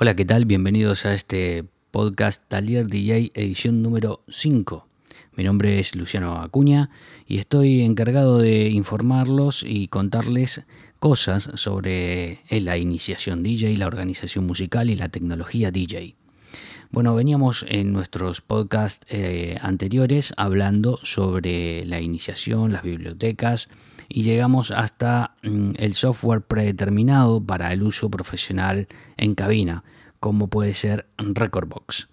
Hola, ¿qué tal? Bienvenidos a este podcast Talier DJ edición número 5. Mi nombre es Luciano Acuña y estoy encargado de informarlos y contarles cosas sobre la iniciación DJ, la organización musical y la tecnología DJ. Bueno, veníamos en nuestros podcasts eh, anteriores hablando sobre la iniciación, las bibliotecas y llegamos hasta mm, el software predeterminado para el uso profesional en cabina, como puede ser Recordbox.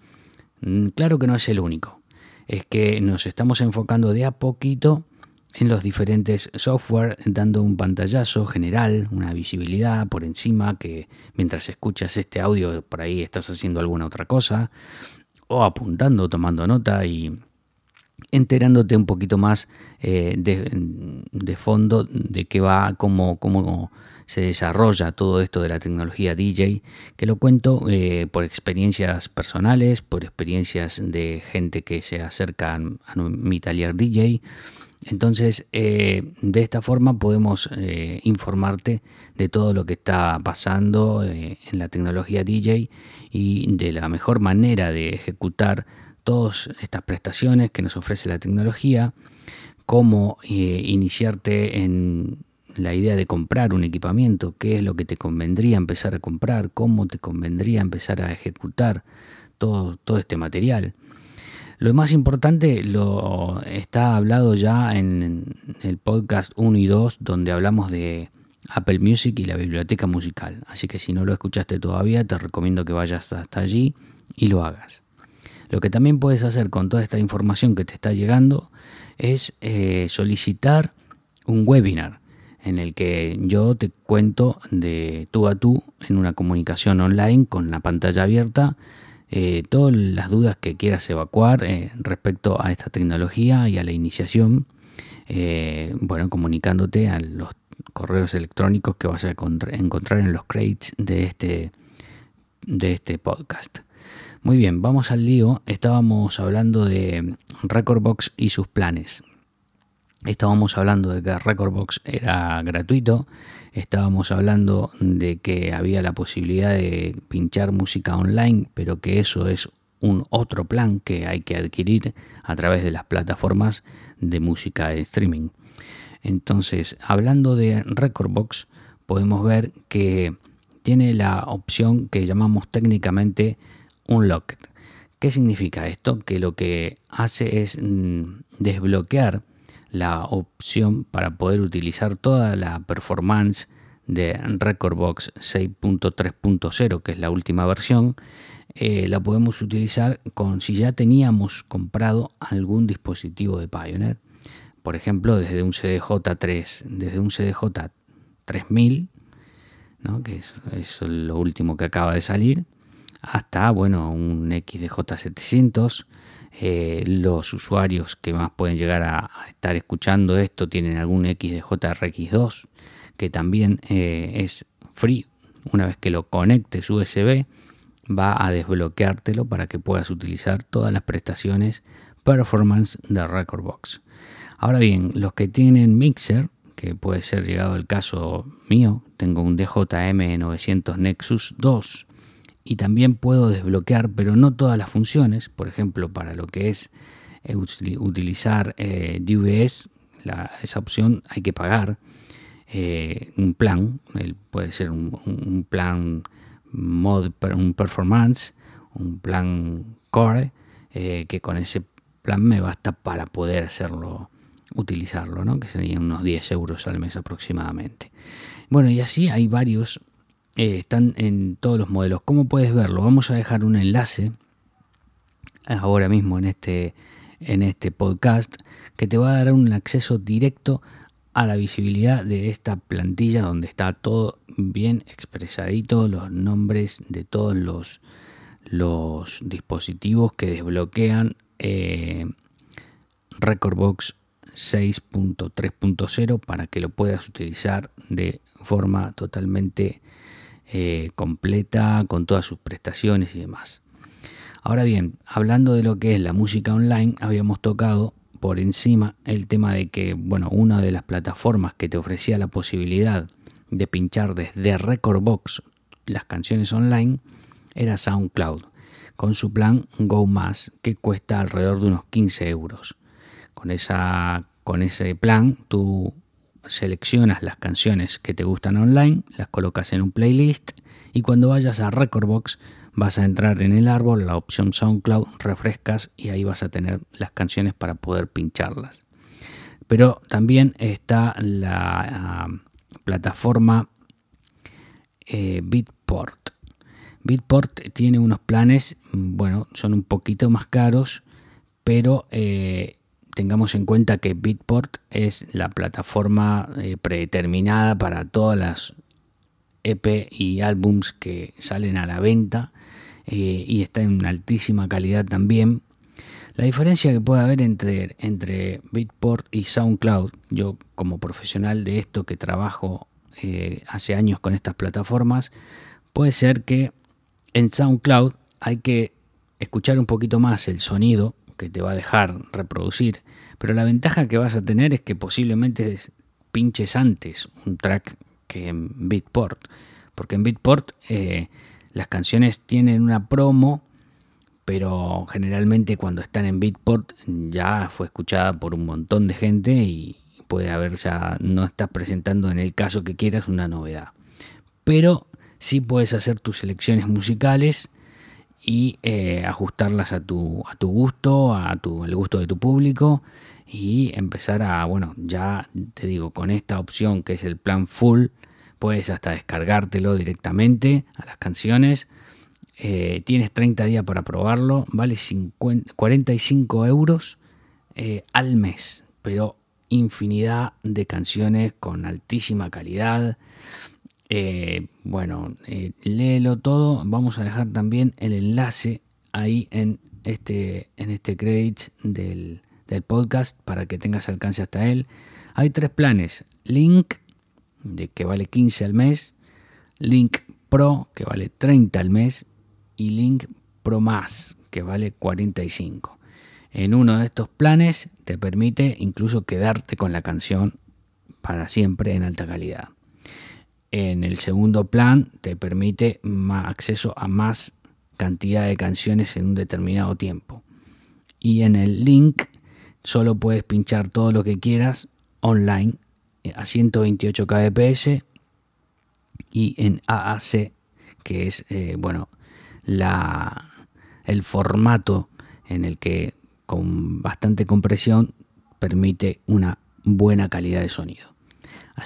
Mm, claro que no es el único, es que nos estamos enfocando de a poquito en los diferentes software, dando un pantallazo general, una visibilidad por encima, que mientras escuchas este audio por ahí estás haciendo alguna otra cosa, o apuntando, tomando nota y enterándote un poquito más eh, de, fondo de qué va, cómo, cómo se desarrolla todo esto de la tecnología DJ, que lo cuento eh, por experiencias personales, por experiencias de gente que se acerca a mi taller DJ entonces, eh, de esta forma podemos informarte de todo lo que está pasando en la tecnología DJ y de la mejor manera de ejecutar todas estas prestaciones que nos ofrece la tecnología, cómo iniciarte en la idea de comprar un equipamiento, qué es lo que te convendría empezar a comprar, cómo te convendría empezar a ejecutar todo, todo este material. Lo más importante lo está hablado ya en el podcast 1 y 2, donde hablamos de Apple Music y la biblioteca musical. Así que si no lo escuchaste todavía, te recomiendo que vayas hasta allí y lo hagas. Lo que también puedes hacer con toda esta información que te está llegando es eh, solicitar un webinar en el que yo te cuento de tú a tú en una comunicación online con la pantalla abierta eh, todas las dudas que quieras evacuar eh, respecto a esta tecnología y a la iniciación, bueno, comunicándote a los correos electrónicos que vas a encontrar en los crates de este, de este podcast. Muy bien, vamos al lío. Estábamos hablando de Recordbox y sus planes. Estábamos hablando de que Recordbox era gratuito, estábamos hablando de que había la posibilidad de pinchar música online, pero que eso es un otro plan que hay que adquirir a través de las plataformas de música de streaming. Entonces, hablando de Recordbox, podemos ver que tiene la opción que llamamos técnicamente Unlocked. ¿Qué significa esto? Que lo que hace es mm, desbloquear la opción para poder utilizar toda la performance de Recordbox 6.3.0, que es la última versión, eh, la podemos utilizar con si ya teníamos comprado algún dispositivo de Pioneer. Por ejemplo, desde un CDJ3, desde un CDJ 3000, que es, es, lo último que acaba de salir, hasta bueno, un XDJ 700 eh, los usuarios que más pueden llegar a, estar escuchando esto tienen algún XDJ-RX2 que también eh, es free. Una vez que lo conectes USB va a desbloqueártelo para que puedas utilizar todas las prestaciones performance de Recordbox. Ahora bien, los que tienen Mixer, que puede ser llegado el caso mío, tengo un DJM900 Nexus 2 y también puedo desbloquear, pero no todas las funciones. Por ejemplo, para lo que es eh, utilizar eh, DVS, esa opción hay que pagar eh, un plan. puede ser un, plan mod, un performance, un plan core, que con ese plan me basta para poder hacerlo, utilizarlo, ¿no? que serían unos 10 euros al mes aproximadamente. Bueno, y así hay varios eh, están en todos los modelos. ¿Cómo puedes verlo? Vamos a dejar un enlace ahora mismo en este, en este podcast que te va a dar un acceso directo a la visibilidad de esta plantilla donde está todo bien expresadito, los nombres de todos los, los dispositivos que desbloquean eh, Recordbox 6.3.0 para que lo puedas utilizar de forma totalmente eh, completa con todas sus prestaciones y demás. Ahora bien, hablando de lo que es la música online, habíamos tocado por encima el tema de que, bueno, una de las plataformas que te ofrecía la posibilidad de pinchar desde Recordbox las canciones online era SoundCloud, con su plan Go Más, que cuesta alrededor de unos 15 euros. Con, esa, con ese plan tú seleccionas las canciones que te gustan online, las colocas en un playlist y cuando vayas a Recordbox vas a entrar en el árbol, la opción SoundCloud, refrescas y ahí vas a tener las canciones para poder pincharlas. Pero también está la ah, plataforma eh, Bitport. Bitport tiene unos planes, bueno, son un poquito más caros, pero eh, tengamos en cuenta que Bitport es la plataforma eh, predeterminada para todas las EP y álbums que salen a la venta y está en altísima calidad también. La diferencia que puede haber entre, entre Bitport y SoundCloud, yo como profesional de esto que trabajo eh, hace años con estas plataformas, puede ser que en SoundCloud hay que escuchar un poquito más el sonido que te va a dejar reproducir, pero la ventaja que vas a tener es que posiblemente pinches antes un track que en Beatport, porque en Beatport eh, las canciones tienen una promo, pero generalmente cuando están en Beatport ya fue escuchada por un montón de gente y, puede haber ya, no estás presentando en el caso que quieras una novedad. Pero sí puedes hacer tus selecciones musicales y eh, ajustarlas a tu, a tu gusto, a tu, el gusto de tu público y empezar a, bueno, ya te digo, con esta opción que es el plan full, puedes hasta descargártelo directamente a las canciones. Eh, tienes 30 días para probarlo, vale 45 euros eh, al mes, pero infinidad de canciones con altísima calidad. Eh, bueno, eh, léelo todo. Vamos a dejar también el enlace ahí en este, en este del, del podcast para que tengas alcance hasta él. Hay tres planes. Link, de que vale 15 al mes. Link Pro, que vale 30 al mes. Y Link Pro Más, que vale 45. En uno de estos planes te permite incluso quedarte con la canción para siempre en alta calidad. En el segundo plan te permite acceso a más cantidad de canciones en un determinado tiempo. Y en el link solo puedes pinchar todo lo que quieras online eh, a 128 kbps y en AAC, que es eh, bueno la, el formato en el que con bastante compresión permite una buena calidad de sonido.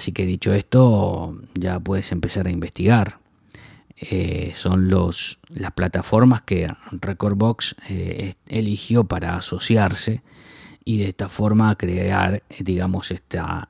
Así que dicho esto, ya puedes empezar a investigar. Eh, son los, las plataformas que Recordbox eh, eligió para asociarse y de esta forma crear, digamos, esta,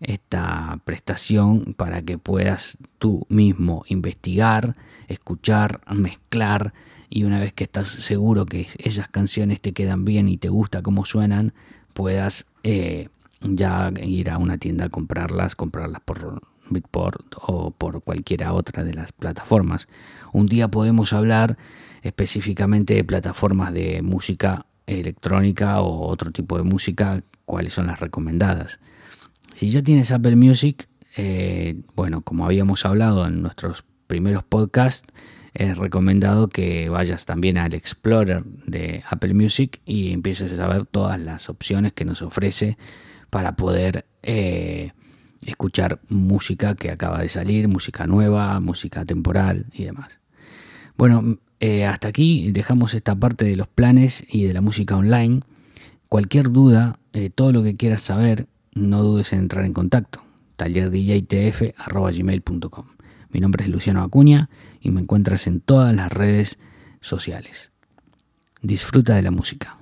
esta prestación para que puedas tú mismo investigar, escuchar, mezclar y una vez que estás seguro que esas canciones te quedan bien y te gusta cómo suenan, puedas eh, ya ir a una tienda a comprarlas, comprarlas por Bitport o por cualquiera otra de las plataformas. Un día podemos hablar específicamente de plataformas de música electrónica o otro tipo de música, cuáles son las recomendadas. Si ya tienes Apple Music, eh, bueno, como habíamos hablado en nuestros primeros podcasts, es recomendado que vayas también al Explorer de Apple Music y empieces a ver todas las opciones que nos ofrece para poder eh, escuchar música que acaba de salir, música nueva, música temporal y demás. Bueno, eh, hasta aquí dejamos esta parte de los planes y de la música online. Cualquier duda, eh, todo lo que quieras saber, no dudes en entrar en contacto. tallerdjtf.gmail.com Mi nombre es Luciano Acuña y me encuentras en todas las redes sociales. Disfruta de la música.